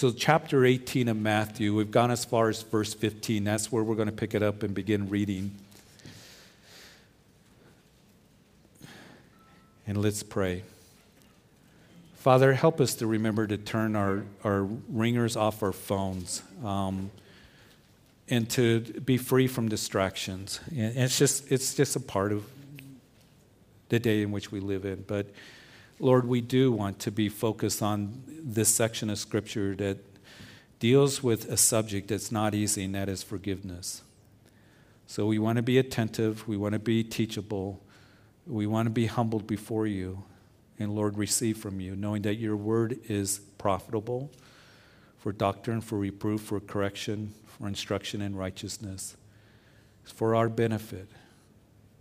So, chapter 18 of Matthew, we've gone as far as verse 15. That's where we're going to pick it up and begin reading. And let's pray. Father, help us to remember to turn our, our ringers off our phones um, and to be free from distractions. And it's just, it's just a part of the day in which we live in. But Lord, we do want to be focused on this section of Scripture that deals with a subject that's not easy, and that is forgiveness. So we want to be attentive, we want to be teachable, we want to be humbled before you, and Lord, receive from you, knowing that your word is profitable for doctrine, for reproof, for correction, for instruction in righteousness. It's for our benefit.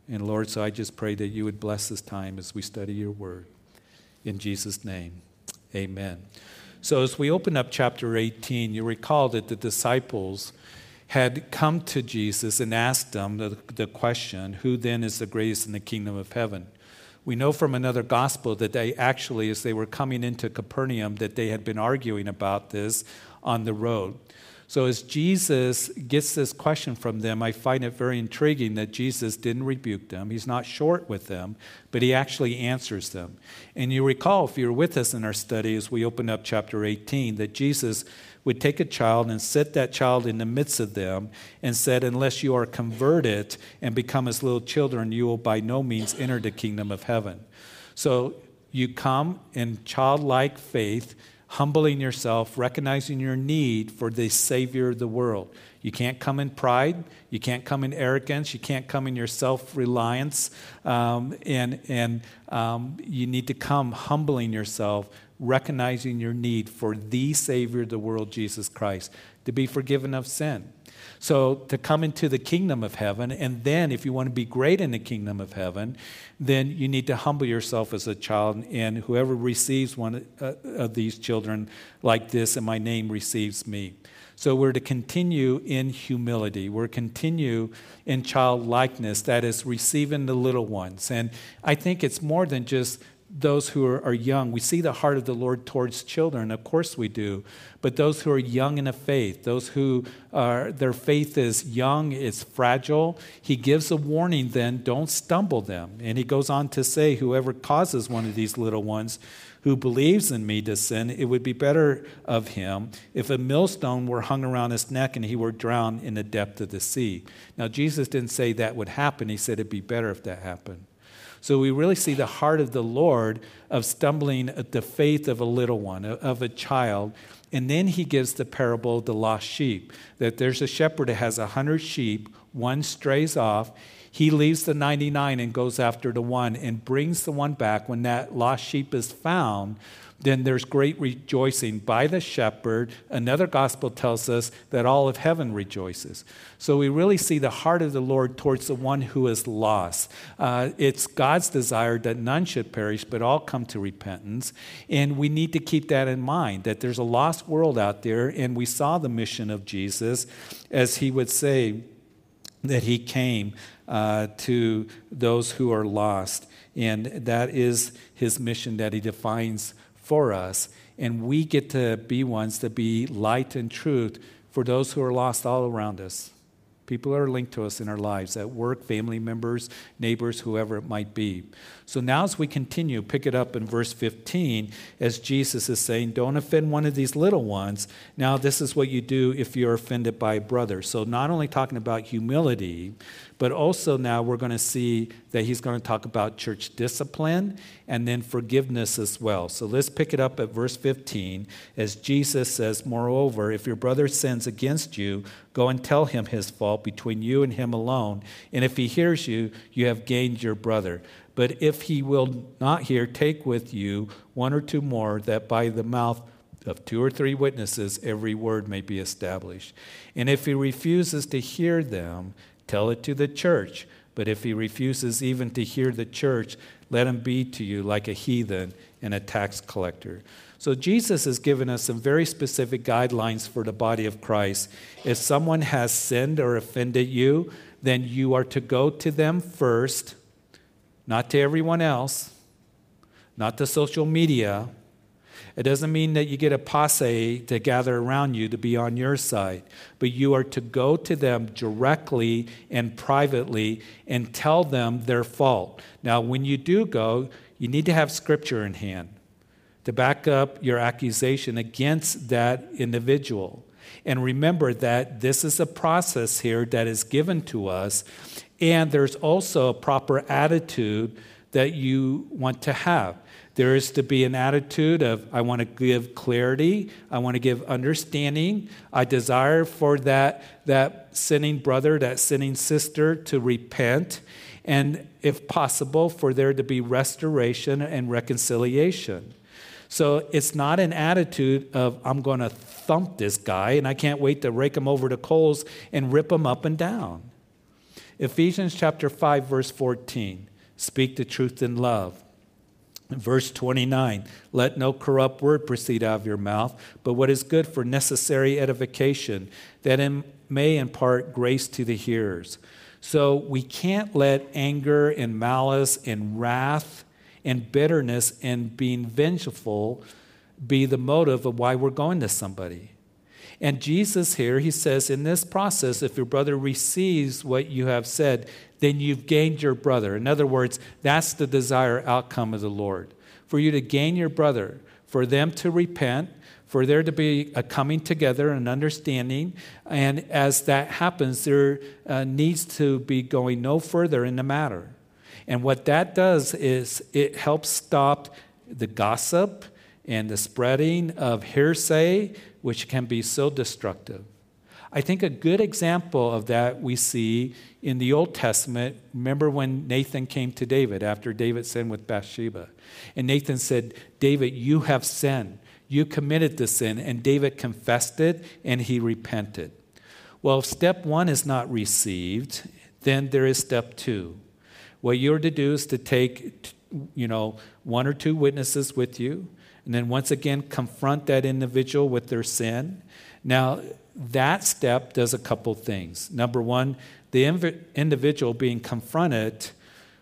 And Lord, so I just pray that you would bless this time as we study your word. In Jesus' name, amen. So as we open up chapter 18, you recall that the disciples had come to Jesus and asked him the, the question, Who then is the greatest in the kingdom of heaven? We know from another gospel that they actually, as they were coming into Capernaum, that they had been arguing about this on the road. So, as Jesus gets this question from them, I find it very intriguing that Jesus didn't rebuke them. He's not short with them, but he actually answers them. And you recall, if you're with us in our study as we open up chapter 18, that Jesus would take a child and set that child in the midst of them and said, Unless you are converted and become as little children, you will by no means enter the kingdom of heaven. So, you come in childlike faith humbling yourself, recognizing your need for the Savior of the world. You can't come in pride. You can't come in arrogance. You can't come in your self reliance. Um, and and um, you need to come humbling yourself, recognizing your need for the Savior of the world, Jesus Christ, to be forgiven of sin. So, to come into the kingdom of heaven, and then if you want to be great in the kingdom of heaven, then you need to humble yourself as a child. And whoever receives one uh, of these children like this in my name receives me. So, we're to continue in humility. We're to continue in childlikeness, that is, receiving the little ones. And I think it's more than just those who are, are, young. We see the heart of the Lord towards children, of course we do. But those who are young in a faith, those who are, their faith is young, it's fragile, he gives a warning then, don't stumble them. And he goes on to say, whoever causes one of these little ones who believes in me to sin, it would be better of him if a millstone were hung around his neck and he were drowned in the depth of the sea. Now, Jesus didn't say that would happen. He said it'd be better if that happened. So we really see the heart of the Lord of stumbling at the faith of a little one, of a child. And then he gives the parable of the lost sheep that there's a shepherd that has a hundred sheep, one strays off. He leaves the 99 and goes after the one and brings the one back. When that lost sheep is found, then there's great rejoicing by the shepherd. Another gospel tells us that all of heaven rejoices. So we really see the heart of the Lord towards the one who is lost. Uh, it's God's desire that none should perish, but all come to repentance. And we need to keep that in mind that there's a lost world out there, and we saw the mission of Jesus as he would say, that he came uh, to those who are lost. And that is his mission that he defines for us. And we get to be ones to be light and truth for those who are lost all around us. People are linked to us in our lives at work, family members, neighbors, whoever it might be. So now, as we continue, pick it up in verse 15, as Jesus is saying, Don't offend one of these little ones. Now, this is what you do if you're offended by a brother. So, not only talking about humility, but also now we're going to see that he's going to talk about church discipline and then forgiveness as well. So let's pick it up at verse 15 as Jesus says, Moreover, if your brother sins against you, go and tell him his fault between you and him alone. And if he hears you, you have gained your brother. But if he will not hear, take with you one or two more, that by the mouth of two or three witnesses every word may be established. And if he refuses to hear them, Tell it to the church. But if he refuses even to hear the church, let him be to you like a heathen and a tax collector. So Jesus has given us some very specific guidelines for the body of Christ. If someone has sinned or offended you, then you are to go to them first, not to everyone else, not to social media. It doesn't mean that you get a posse to gather around you to be on your side, but you are to go to them directly and privately and tell them their fault. Now, when you do go, you need to have scripture in hand to back up your accusation against that individual. And remember that this is a process here that is given to us, and there's also a proper attitude that you want to have. There is to be an attitude of, I want to give clarity, I want to give understanding, I desire for that, that sinning brother, that sinning sister to repent, and if possible, for there to be restoration and reconciliation. So it's not an attitude of, I'm going to thump this guy and I can't wait to rake him over the coals and rip him up and down. Ephesians chapter 5, verse 14 speak the truth in love. Verse 29 Let no corrupt word proceed out of your mouth, but what is good for necessary edification, that it may impart grace to the hearers. So we can't let anger and malice and wrath and bitterness and being vengeful be the motive of why we're going to somebody. And Jesus here, he says, in this process, if your brother receives what you have said, then you've gained your brother. In other words, that's the desired outcome of the Lord for you to gain your brother, for them to repent, for there to be a coming together and understanding. And as that happens, there uh, needs to be going no further in the matter. And what that does is it helps stop the gossip and the spreading of hearsay, which can be so destructive. I think a good example of that we see in the Old Testament. Remember when Nathan came to David after David sinned with Bathsheba? And Nathan said, David, you have sinned. You committed the sin. And David confessed it and he repented. Well, if step one is not received, then there is step two. What you're to do is to take, you know, one or two witnesses with you, and then once again confront that individual with their sin. Now, that step does a couple things. Number one, the individual being confronted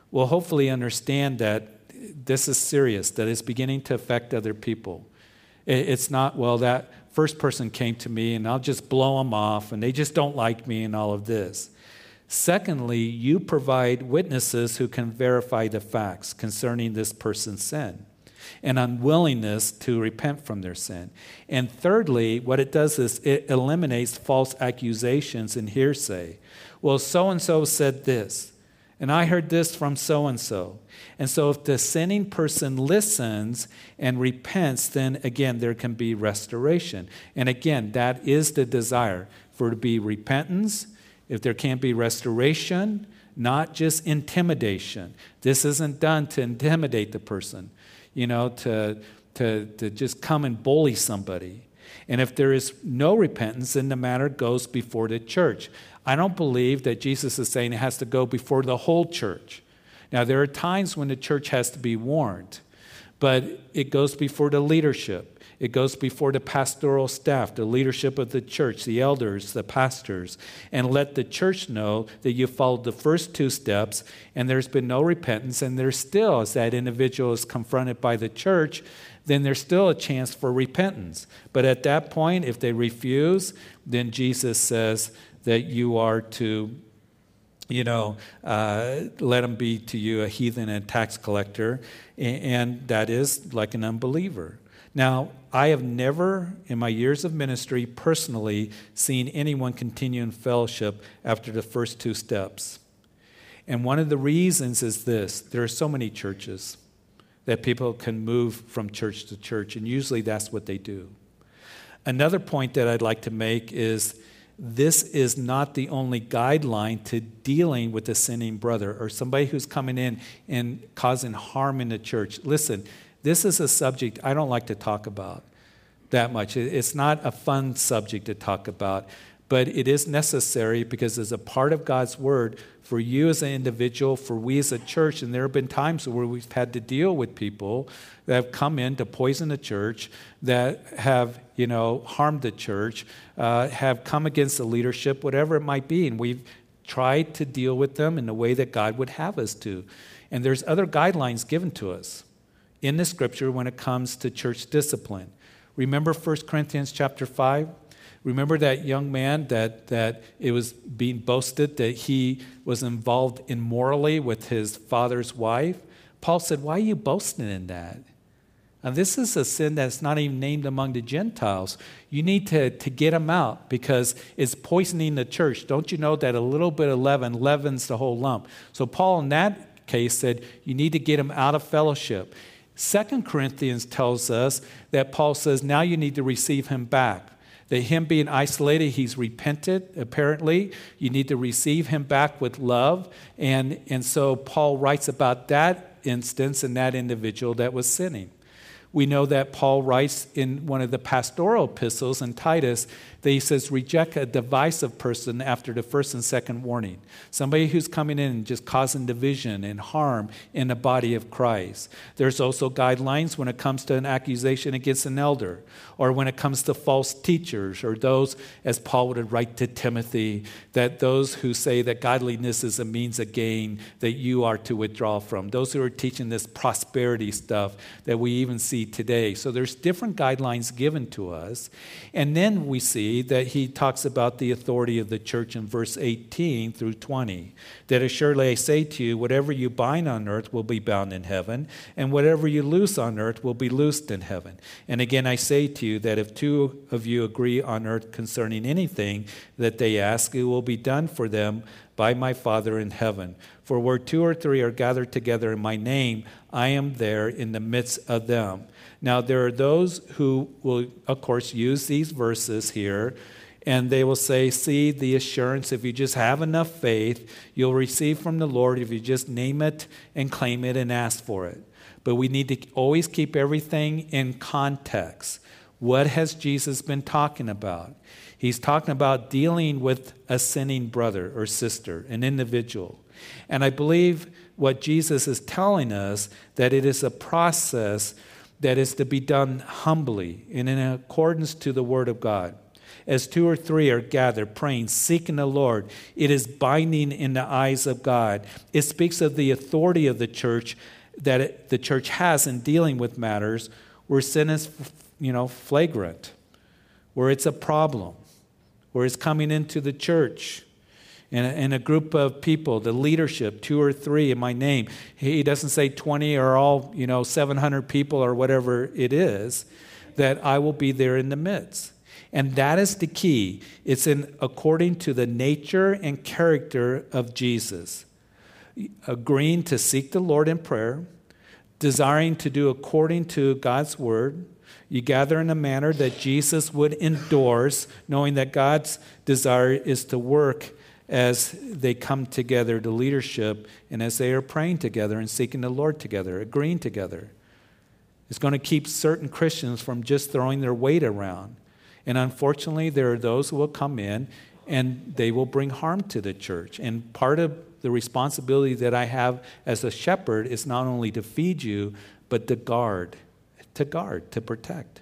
will hopefully understand that this is serious, that it's beginning to affect other people. It's not, well, that first person came to me and I'll just blow them off and they just don't like me and all of this. Secondly, you provide witnesses who can verify the facts concerning this person's sin and unwillingness to repent from their sin. And thirdly, what it does is it eliminates false accusations and hearsay. Well, so and so said this, and I heard this from so and so. And so, if the sinning person listens and repents, then again, there can be restoration. And again, that is the desire for to be repentance if there can't be restoration, not just intimidation. This isn't done to intimidate the person, you know, to, to, to just come and bully somebody. And if there is no repentance, then the matter goes before the church. I don't believe that Jesus is saying it has to go before the whole church. Now, there are times when the church has to be warned, but it goes before the leadership. It goes before the pastoral staff, the leadership of the church, the elders, the pastors, and let the church know that you followed the first two steps and there's been no repentance. And there's still, as that individual is confronted by the church, then there's still a chance for repentance. But at that point, if they refuse, then Jesus says that you are to you know, uh, let them be to you a heathen and tax collector, and that is like an unbeliever. Now, I have never, in my years of ministry, personally seen anyone continue in fellowship after the first two steps. And one of the reasons is this there are so many churches that people can move from church to church, and usually that's what they do. Another point that I'd like to make is this is not the only guideline to dealing with a sinning brother or somebody who's coming in and causing harm in the church. Listen, this is a subject I don't like to talk about that much. It's not a fun subject to talk about, but it is necessary because it's a part of God's word for you as an individual, for we as a church. And there have been times where we've had to deal with people that have come in to poison the church, that have, you know, harmed the church, uh, have come against the leadership, whatever it might be. And we've tried to deal with them in the way that God would have us to. And there's other guidelines given to us. In the scripture when it comes to church discipline. Remember 1 Corinthians chapter 5? Remember that young man that, that it was being boasted that he was involved immorally with his father's wife? Paul said, Why are you boasting in that? Now, this is a sin that's not even named among the Gentiles. You need to, to get them out because it's poisoning the church. Don't you know that a little bit of leaven leavens the whole lump? So, Paul, in that case, said you need to get them out of fellowship. Second Corinthians tells us that Paul says now you need to receive him back. That him being isolated, he's repented, apparently. You need to receive him back with love. And, and so Paul writes about that instance and that individual that was sinning. We know that Paul writes in one of the pastoral epistles in Titus that he says, reject a divisive person after the first and second warning. Somebody who's coming in and just causing division and harm in the body of Christ. There's also guidelines when it comes to an accusation against an elder, or when it comes to false teachers, or those, as Paul would write to Timothy, that those who say that godliness is a means of gain that you are to withdraw from. Those who are teaching this prosperity stuff that we even see today. So there's different guidelines given to us. And then we see that he talks about the authority of the church in verse 18 through 20. That assuredly I say to you, whatever you bind on earth will be bound in heaven, and whatever you loose on earth will be loosed in heaven. And again I say to you that if two of you agree on earth concerning anything that they ask, it will be done for them by my Father in heaven. For where two or three are gathered together in my name, I am there in the midst of them. Now, there are those who will, of course, use these verses here and they will say, See, the assurance, if you just have enough faith, you'll receive from the Lord if you just name it and claim it and ask for it. But we need to always keep everything in context. What has Jesus been talking about? He's talking about dealing with a sinning brother or sister, an individual. And I believe what Jesus is telling us that it is a process that is to be done humbly and in accordance to the Word of God. As two or three are gathered, praying, seeking the Lord, it is binding in the eyes of God. It speaks of the authority of the church that it, the church has in dealing with matters where sin is, you know, flagrant, where it's a problem, where it's coming into the church in a, in a, group of people, the leadership, two or three in my name. He doesn't say 20 or all, you know, 700 people or whatever it is, that I will be there in the midst. And that is the key. It's in according to the nature and character of Jesus. Agreeing to seek the Lord in prayer, desiring to do according to God's word. You gather in a manner that Jesus would endorse, knowing that God's desire is to work as they come together to leadership and as they are praying together and seeking the Lord together, agreeing together. It's going to keep certain Christians from just throwing their weight around. And unfortunately, there are those who will come in and they will bring harm to the church. And part of the responsibility that I have as a shepherd is not only to feed you, but to guard, to guard, to protect.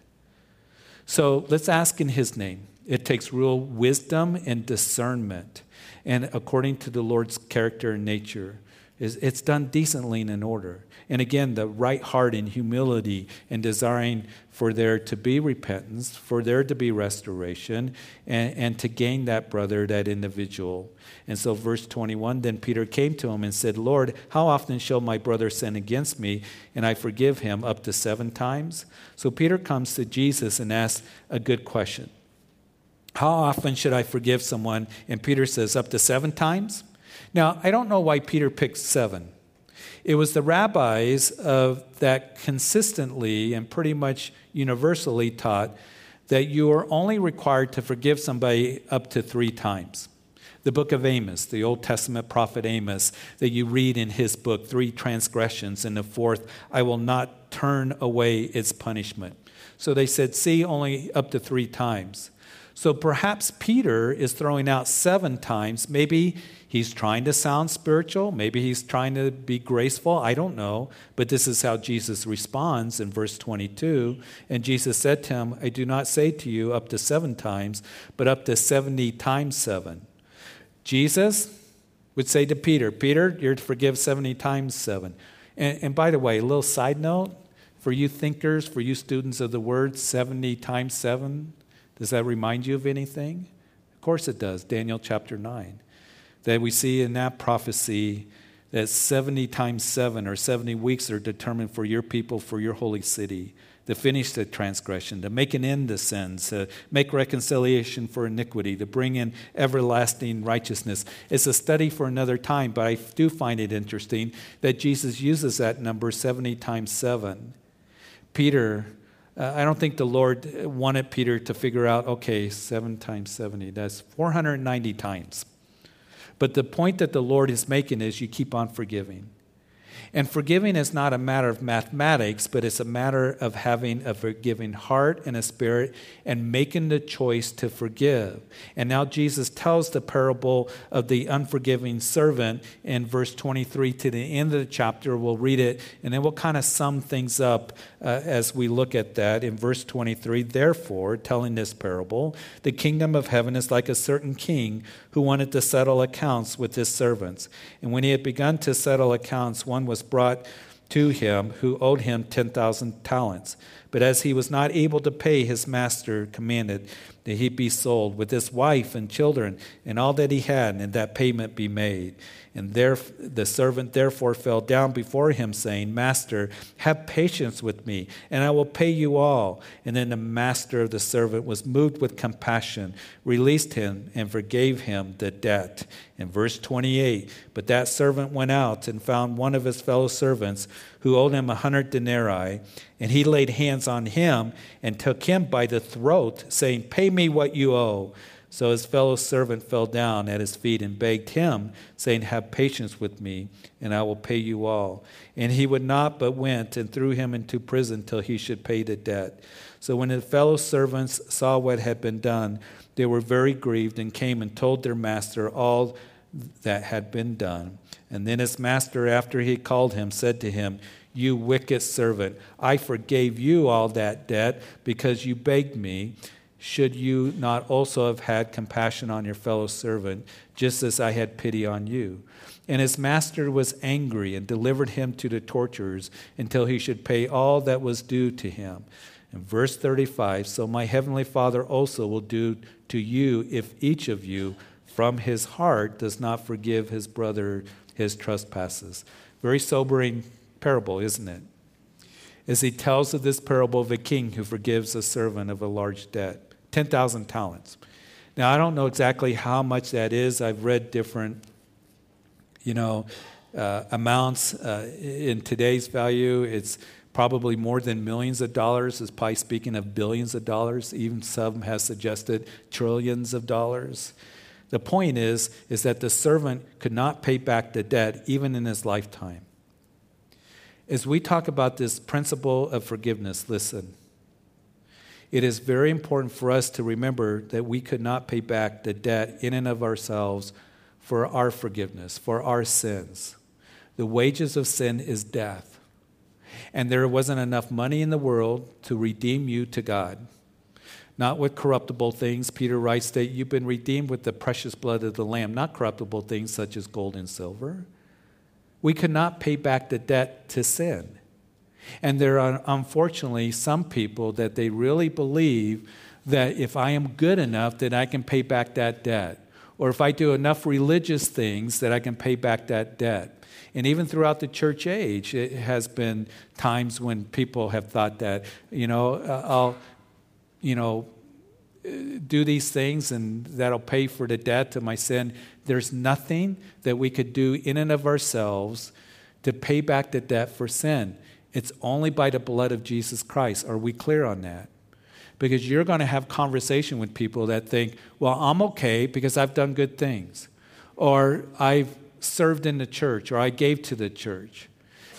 So let's ask in His name. It takes real wisdom and discernment and according to the Lord's character and nature. It's done decently and in order. And again, the right heart and humility and desiring for there to be repentance, for there to be restoration, and, and to gain that brother, that individual. And so, verse 21 then Peter came to him and said, Lord, how often shall my brother sin against me and I forgive him? Up to seven times? So, Peter comes to Jesus and asks a good question. How often should I forgive someone? And Peter says, up to seven times. Now, I don't know why Peter picked seven. It was the rabbis of that consistently and pretty much universally taught that you are only required to forgive somebody up to three times. The book of Amos, the Old Testament prophet Amos, that you read in his book, three transgressions, and the fourth, I will not turn away its punishment. So they said, see, only up to three times. So perhaps Peter is throwing out seven times. Maybe he's trying to sound spiritual. Maybe he's trying to be graceful. I don't know. But this is how Jesus responds in verse 22. And Jesus said to him, I do not say to you up to seven times, but up to 70 times seven. Jesus would say to Peter, Peter, you're to forgive 70 times seven. And, and by the way, a little side note For you thinkers, for you students of the word, 70 times 7, does that remind you of anything? Of course it does. Daniel chapter 9. That we see in that prophecy that 70 times 7 or 70 weeks are determined for your people, for your holy city to finish the transgression, to make an end to sins, to make reconciliation for iniquity, to bring in everlasting righteousness. It's a study for another time, but I do find it interesting that Jesus uses that number 70 times 7. Peter, uh, I don't think the Lord wanted Peter to figure out, okay, 7 times 70, that's 490 times. But the point that the Lord is making is you keep on forgiving. And forgiving is not a matter of mathematics, but it's a matter of having a forgiving heart and a spirit and making the choice to forgive. And now Jesus tells the parable of the unforgiving servant in verse 23 to the end of the chapter. We'll read it and then we'll kind of sum things up uh, as we look at that. In verse 23, therefore, telling this parable, the kingdom of heaven is like a certain king who wanted to settle accounts with his servants. And when he had begun to settle accounts, one was brought to him who owed him 10,000 talents. But as he was not able to pay, his master commanded that he be sold with his wife and children and all that he had, and that payment be made. And there, the servant therefore fell down before him, saying, Master, have patience with me, and I will pay you all. And then the master of the servant was moved with compassion, released him, and forgave him the debt. In verse 28, but that servant went out and found one of his fellow servants who owed him a hundred denarii, and he laid hands on him and took him by the throat, saying, Pay me what you owe. So his fellow servant fell down at his feet and begged him, saying, Have patience with me, and I will pay you all. And he would not, but went and threw him into prison till he should pay the debt. So when his fellow servants saw what had been done, they were very grieved and came and told their master all that had been done. And then his master, after he called him, said to him, You wicked servant, I forgave you all that debt because you begged me should you not also have had compassion on your fellow servant, just as I had pity on you? And his master was angry and delivered him to the torturers until he should pay all that was due to him. In verse 35, so my heavenly Father also will do to you if each of you from his heart does not forgive his brother his trespasses. Very sobering parable, isn't it? As he tells of this parable of a king who forgives a servant of a large debt. 10,000 talents. Now, I don't know exactly how much that is. I've read different, you know, uh, amounts. Uh, in today's value, it's probably more than millions of dollars. Is probably speaking of billions of dollars. Even some has suggested trillions of dollars. The point is, is that the servant could not pay back the debt even in his lifetime. As we talk about this principle of forgiveness, listen it is very important for us to remember that we could not pay back the debt in and of ourselves for our forgiveness, for our sins. The wages of sin is death. And there wasn't enough money in the world to redeem you to God. Not with corruptible things. Peter writes that you've been redeemed with the precious blood of the Lamb, not corruptible things such as gold and silver. We cannot pay back the debt to sin. And there are unfortunately some people that they really believe that if I am good enough, that I can pay back that debt. Or if I do enough religious things, that I can pay back that debt. And even throughout the church age, it has been times when people have thought that, you know, uh, I'll, you know, do these things and that'll pay for the debt of my sin. There's nothing that we could do in and of ourselves to pay back the debt for sin. It's only by the blood of Jesus Christ. Are we clear on that? Because you're going to have conversation with people that think, well, I'm okay because I've done good things, or I've served in the church, or I gave to the church.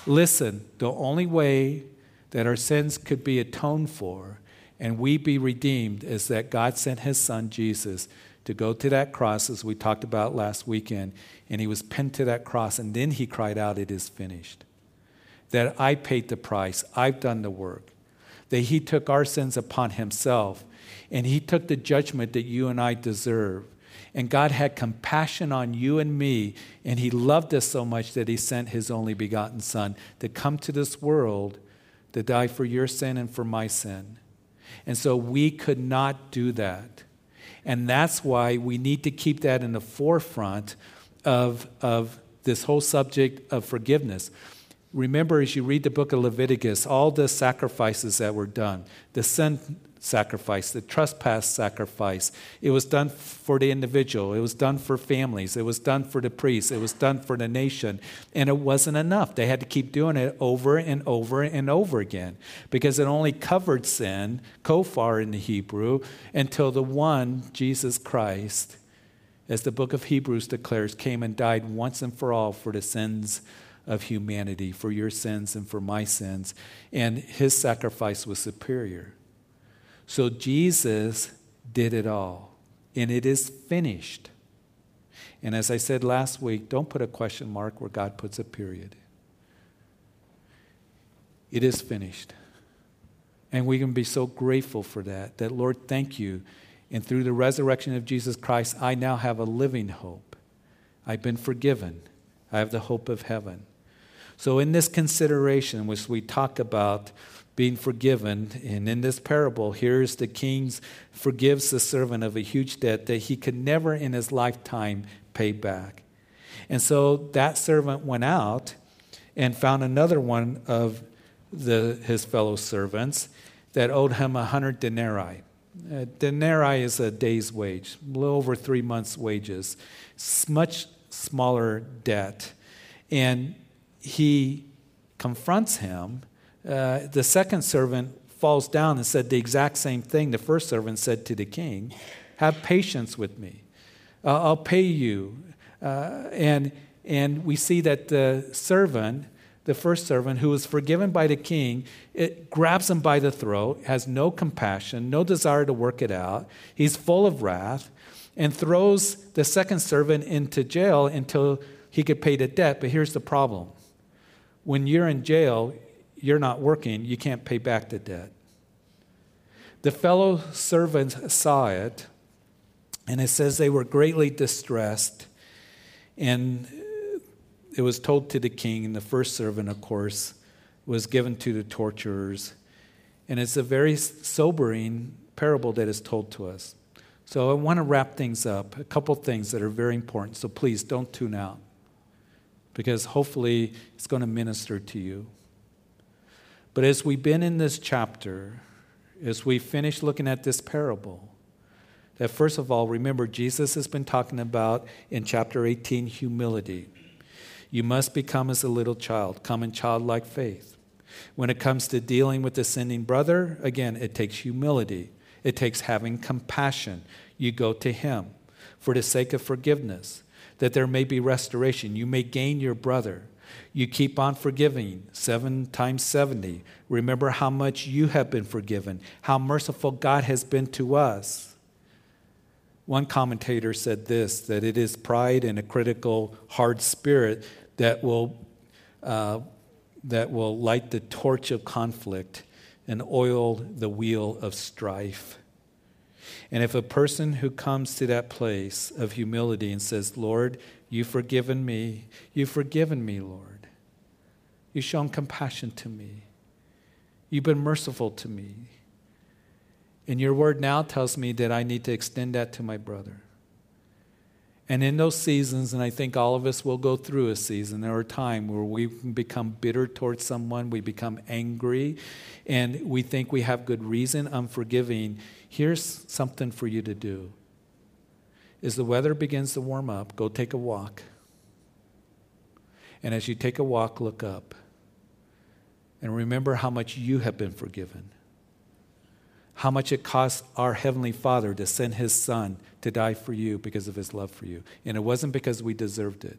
Listen, the only way that our sins could be atoned for and we be redeemed is that God sent his son Jesus to go to that cross, as we talked about last weekend, and he was pinned to that cross, and then he cried out, It is finished that I paid the price, I've done the work, that He took our sins upon Himself, and He took the judgment that you and I deserve. And God had compassion on you and me, and He loved us so much that He sent His only begotten Son to come to this world to die for your sin and for my sin. And so we could not do that. And that's why we need to keep that in the forefront of, of this whole subject of forgiveness. Remember, as you read the book of Leviticus, all the sacrifices that were done the sin sacrifice, the trespass sacrifice. It was done for the individual, it was done for families, it was done for the priests, it was done for the nation. And it wasn't enough. They had to keep doing it over and over and over again because it only covered sin, kofar in the Hebrew, until the one, Jesus Christ, as the book of Hebrews declares, came and died once and for all for the sins of humanity, for your sins and for my sins. And his sacrifice was superior. So Jesus did it all, and it is finished. And as I said last week, don't put a question mark where God puts a period. It is finished. And we can be so grateful for that. That, Lord, thank you. And through the resurrection of Jesus Christ, I now have a living hope. I've been forgiven. I have the hope of heaven. So, in this consideration, which we talk about being forgiven. And in this parable, here's the king forgives the servant of a huge debt that he could never in his lifetime pay back. And so that servant went out and found another one of the, his fellow servants that owed him a hundred denarii. A denarii is a day's wage, a little over three months' wages. It's much smaller debt. And he confronts him uh, the second servant falls down and said the exact same thing the first servant said to the king Have patience with me, uh, I'll pay you. Uh, and, and we see that the servant, the first servant, who was forgiven by the king, it grabs him by the throat, has no compassion, no desire to work it out. He's full of wrath and throws the second servant into jail until he could pay the debt. But here's the problem when you're in jail, you're not working, you can't pay back the debt. The fellow servants saw it, and it says they were greatly distressed. And it was told to the king, and the first servant, of course, was given to the torturers. And it's a very sobering parable that is told to us. So I want to wrap things up. A couple things that are very important. So please don't tune out because hopefully it's going to minister to you. But as we've been in this chapter, as we finish looking at this parable, that first of all, remember, Jesus has been talking about in chapter 18 humility. You must become as a little child, come in childlike faith. When it comes to dealing with the sinning brother, again, it takes humility, it takes having compassion. You go to him for the sake of forgiveness, that there may be restoration. You may gain your brother. You keep on forgiving, seven times 70. Remember how much you have been forgiven, how merciful God has been to us. One commentator said this that it is pride and a critical, hard spirit that will, uh, that will light the torch of conflict and oil the wheel of strife. And if a person who comes to that place of humility and says, Lord, you've forgiven me, you've forgiven me, Lord You've shown compassion to me. You've been merciful to me. And your word now tells me that I need to extend that to my brother. And in those seasons, and I think all of us will go through a season or a time where we become bitter towards someone, we become angry, and we think we have good reason, unforgiving. Here's something for you to do. As the weather begins to warm up, go take a walk. And as you take a walk, look up. And remember how much you have been forgiven. How much it cost our Heavenly Father to send His Son to die for you because of His love for you. And it wasn't because we deserved it.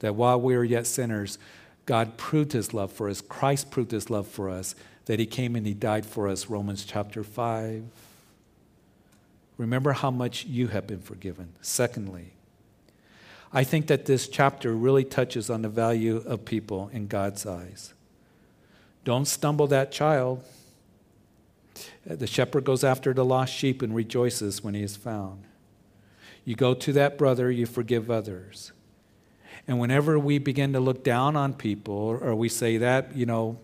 That while we were yet sinners, God proved His love for us. Christ proved His love for us. That He came and He died for us. Romans chapter 5. Remember how much you have been forgiven. Secondly, I think that this chapter really touches on the value of people in God's eyes. Don't stumble that child. The shepherd goes after the lost sheep and rejoices when he is found. You go to that brother, you forgive others. And whenever we begin to look down on people, or we say that, you know,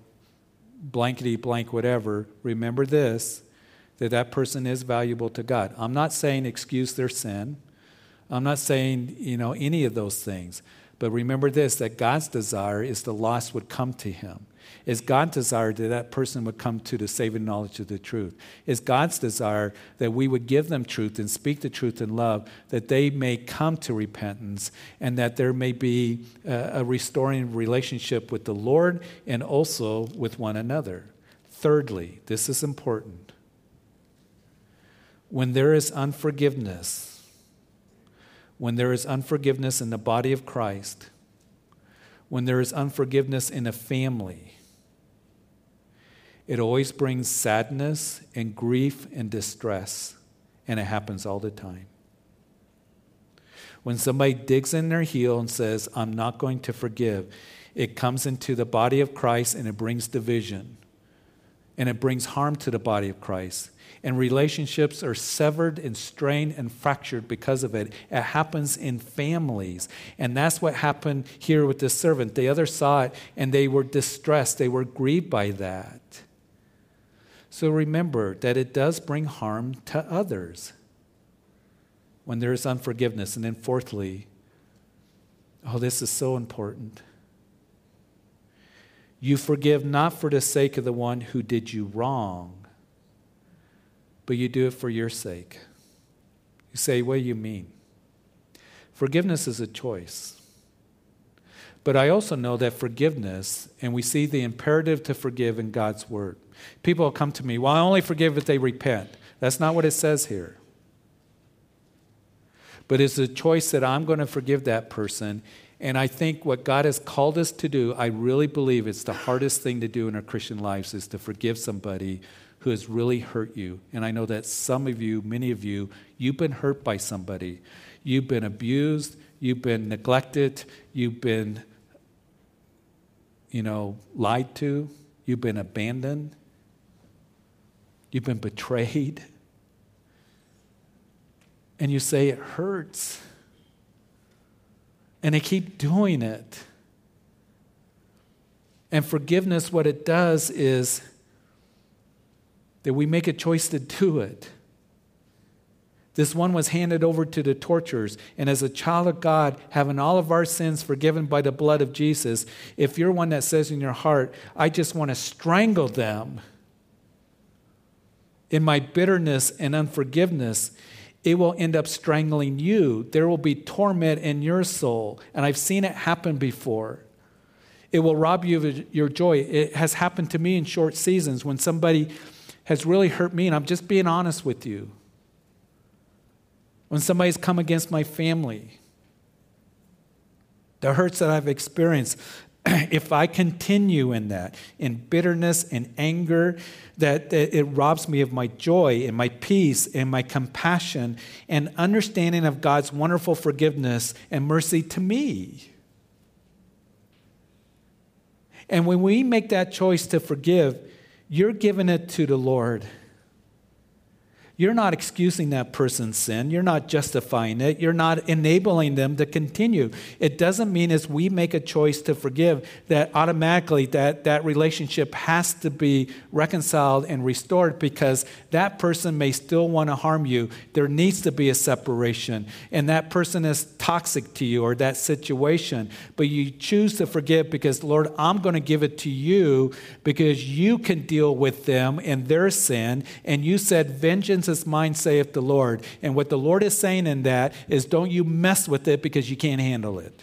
blankety blank, whatever, remember this that that person is valuable to God. I'm not saying excuse their sin. I'm not saying, you know, any of those things. But remember this that God's desire is the lost would come to him. Is God's desire that that person would come to the saving knowledge of the truth? Is God's desire that we would give them truth and speak the truth in love, that they may come to repentance and that there may be a, a restoring relationship with the Lord and also with one another? Thirdly, this is important. When there is unforgiveness, when there is unforgiveness in the body of Christ, when there is unforgiveness in a family, it always brings sadness and grief and distress, and it happens all the time. When somebody digs in their heel and says, I'm not going to forgive, it comes into the body of Christ and it brings division, and it brings harm to the body of Christ and relationships are severed and strained and fractured because of it. It happens in families. And that's what happened here with this servant. The others saw it and they were distressed, they were grieved by that. So remember that it does bring harm to others when there is unforgiveness. And then, fourthly, oh, this is so important. You forgive not for the sake of the one who did you wrong, but you do it for your sake. You say, What do you mean? Forgiveness is a choice. But I also know that forgiveness, and we see the imperative to forgive in God's word. People will come to me, Well, I only forgive if they repent. That's not what it says here. But it's a choice that I'm going to forgive that person. And I think what God has called us to do, I really believe it's the hardest thing to do in our Christian lives is to forgive somebody who has really hurt you. And I know that some of you, many of you, you've been hurt by somebody. You've been abused, you've been neglected, you've been, you know, lied to, you've been abandoned, you've been betrayed. And you say it hurts. And they keep doing it. And forgiveness, what it does is that we make a choice to do it. This one was handed over to the torturers. And as a child of God, having all of our sins forgiven by the blood of Jesus, if you're one that says in your heart, I just want to strangle them, in my bitterness and unforgiveness, it will end up strangling you. There will be torment in your soul. And I've seen it happen before. It will rob you of your joy. It has happened to me in short seasons when somebody has really hurt me, and I'm just being honest with you. When somebody's come against my family, the hurts that I've experienced, if I continue in that, in bitterness and anger, that, that, it robs me of my joy and my peace and my compassion and understanding of God's wonderful forgiveness and mercy to me. And when we make that choice to forgive, you're giving it to the Lord. You're not excusing that person's sin. You're not justifying it. You're not enabling them to continue. It doesn't mean as we make a choice to forgive that automatically that, that relationship has to be reconciled and restored because that person may still want to harm you. There needs to be a separation. And that person is toxic to you or that situation. But you choose to forgive because, Lord, I'm going to give it to you because you can deal with them and their sin. And you said, Vengeance is mine, saith the Lord. And what the Lord is saying in that is don't you mess with it because you can't handle it.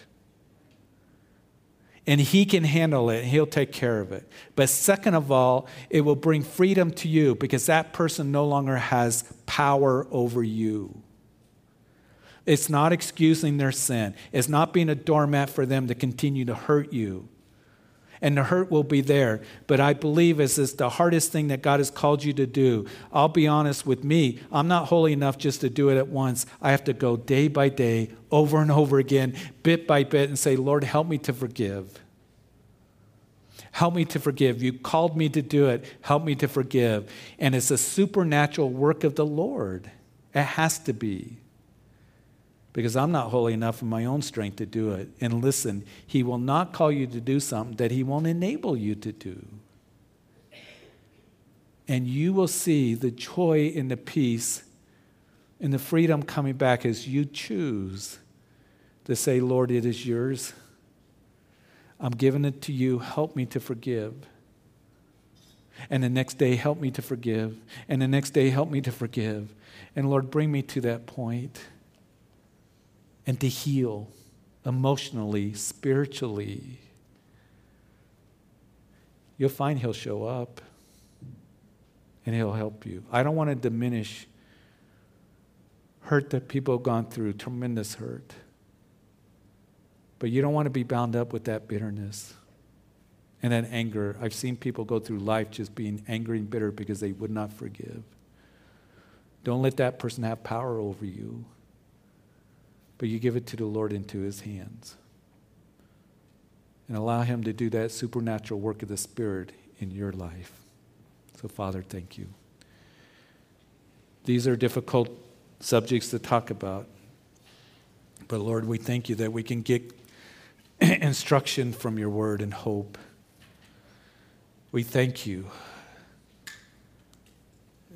And He can handle it, He'll take care of it. But second of all, it will bring freedom to you because that person no longer has power over you. It's not excusing their sin. It's not being a doormat for them to continue to hurt you and the hurt will be there. But I believe this is the hardest thing that God has called you to do. I'll be honest with me, I'm not holy enough just to do it at once. I have to go day by day, over and over again, bit by bit, and say, Lord, help me to forgive. Help me to forgive. You called me to do it. Help me to forgive. And it's a supernatural work of the Lord. It has to be because I'm not holy enough in my own strength to do it. And listen, He will not call you to do something that He won't enable you to do. And you will see the joy and the peace and the freedom coming back as you choose to say, Lord, it is yours. I'm giving it to you. Help me to forgive. And the next day, help me to forgive. And the next day, help me to forgive. And Lord, bring me to that point and to heal emotionally, spiritually. You'll find He'll show up and He'll help you. I don't want to diminish hurt that people have gone through, tremendous hurt. But you don't want to be bound up with that bitterness and that anger. I've seen people go through life just being angry and bitter because they would not forgive. Don't let that person have power over you, but you give it to the Lord into his hands. And allow him to do that supernatural work of the Spirit in your life. So, Father, thank you. These are difficult subjects to talk about. But Lord, we thank you that we can get instruction from your word and hope. We thank you,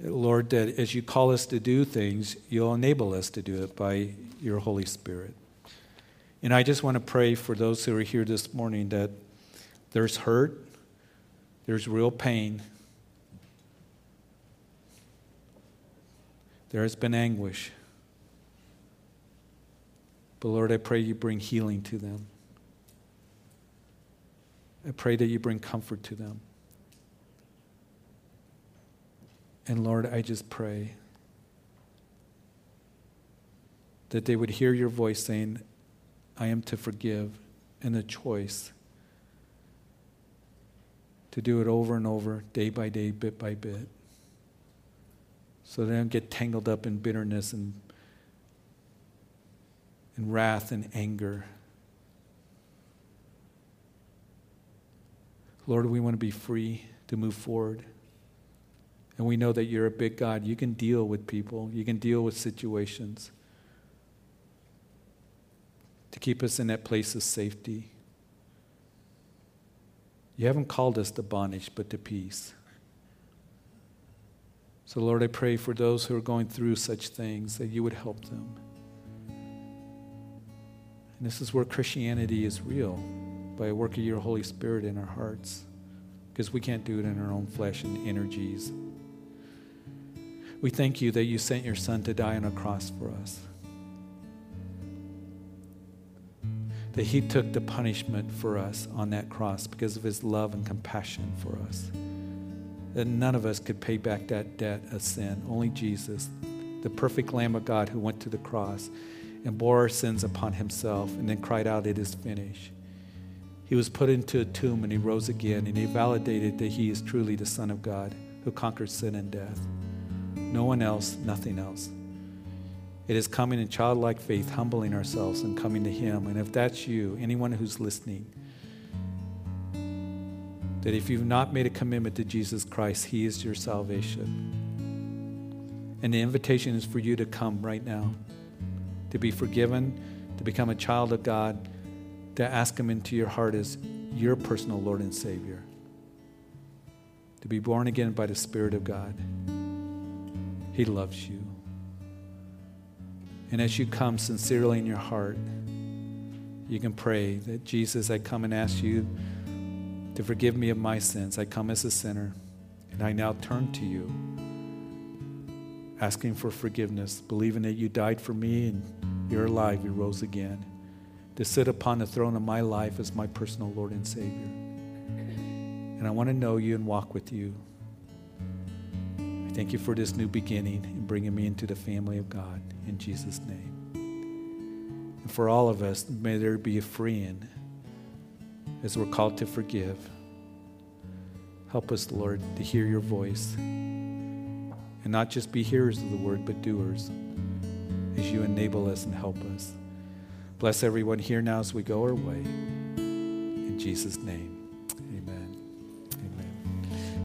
Lord, that as you call us to do things, you'll enable us to do it by your Holy Spirit. And I just want to pray for those who are here this morning that there's hurt, there's real pain, there has been anguish. But Lord, I pray you bring healing to them. I pray that you bring comfort to them. And Lord, I just pray that they would hear your voice saying, I am to forgive, and the choice to do it over and over, day by day, bit by bit, so they don't get tangled up in bitterness and, and wrath and anger. Lord, we want to be free to move forward. And we know that you're a big God. You can deal with people, you can deal with situations to keep us in that place of safety. You haven't called us to bondage, but to peace. So, Lord, I pray for those who are going through such things that you would help them. And this is where Christianity is real by a work of your Holy Spirit in our hearts because we can't do it in our own flesh and energies. We thank you that you sent your Son to die on a cross for us. That he took the punishment for us on that cross because of his love and compassion for us. That none of us could pay back that debt of sin. Only Jesus, the perfect Lamb of God who went to the cross and bore our sins upon himself and then cried out, It is finished. He was put into a tomb and he rose again, and he validated that he is truly the Son of God who conquered sin and death. No one else, nothing else. It is coming in childlike faith, humbling ourselves and coming to Him. And if that's you, anyone who's listening, that if you've not made a commitment to Jesus Christ, He is your salvation. And the invitation is for you to come right now, to be forgiven, to become a child of God to ask Him into your heart as your personal Lord and Savior. To be born again by the Spirit of God. He loves you. And as you come sincerely in your heart, you can pray that Jesus, I come and ask you to forgive me of my sins. I come as a sinner, and I now turn to you, asking for forgiveness, believing that you died for me and you're alive, you rose again to sit upon the throne of my life as my personal Lord and Savior. And I want to know you and walk with you. I thank you for this new beginning and bringing me into the family of God in Jesus' name. And for all of us, may there be a freeing as we're called to forgive. Help us, Lord, to hear your voice and not just be hearers of the word, but doers as you enable us and help us. Bless everyone here now as we go our way. In Jesus' name.